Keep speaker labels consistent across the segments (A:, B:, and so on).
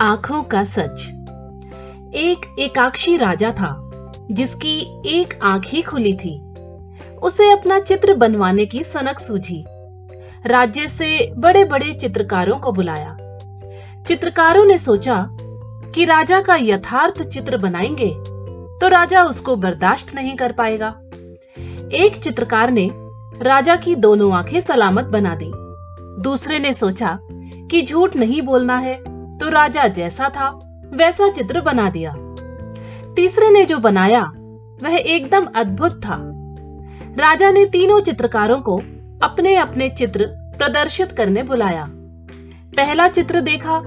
A: आँखों का सच। एक एकाक्षी राजा था, जिसकी एक आँख ही खुली थी। उसे अपना चित्र बनवाने की सनक सूझी। राज्य से बड़े बड़े चित्रकारों को बुलाया। चित्रकारों ने सोचा कि राजा का यथार्थ चित्र बनाएँगे तो राजा उसको बर्दाश्त नहीं कर पाएगा। एक चित्रकार ने राजा की दोनों आँखें सलामत बना दी। दूसरे ने सोचा कि झूठ नहीं बोलना है तो राजा जैसा था, वैसा चित्र बना दिया। तीसरे ने जो बनाया, वह एकदम अद्भुत था। राजा ने तीनों चित्रकारों को अपने अपने चित्र प्रदर्शित करने बुलाया। पहला चित्र देखा,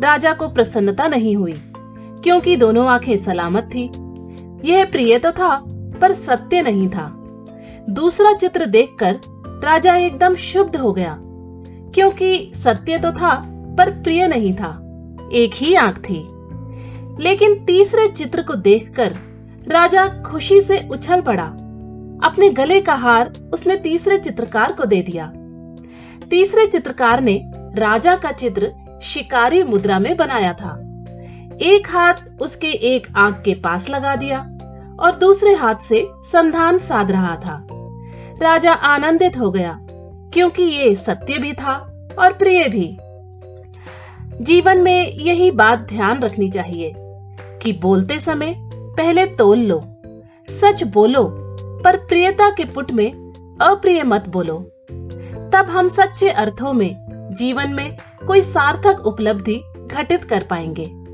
A: राजा को प्रसन्नता नहीं हुई, क्योंकि दोनों आँखें सलामत थी। यह प्रिय तो था, पर सत्य नहीं था। दूसरा चित्र देखकर राजा एकदम शुद्ध हो गया, क्योंकि सत्य तो था, पर प्रिय नहीं था। एक ही आँख थी। लेकिन तीसरे चित्र को देखकर राजा खुशी से उछल पड़ा। अपने गले का हार उसने तीसरे चित्रकार को दे दिया। तीसरे चित्रकार ने राजा का चित्र शिकारी मुद्रा में बनाया था। एक हाथ उसके एक आँख के पास लगा दिया और दूसरे हाथ से संधान साध रहा था। राजा आनंदित हो गया, क्योंकि ये सत्य भी था और प्रिय भी। जीवन में यही बात ध्यान रखनी चाहिए कि बोलते समय पहले तोल लो, सच बोलो, पर प्रियता के पुट में अप्रिय मत बोलो। तब हम सच्चे अर्थों में, जीवन में कोई सार्थक उपलब्धि घटित कर पाएँगे।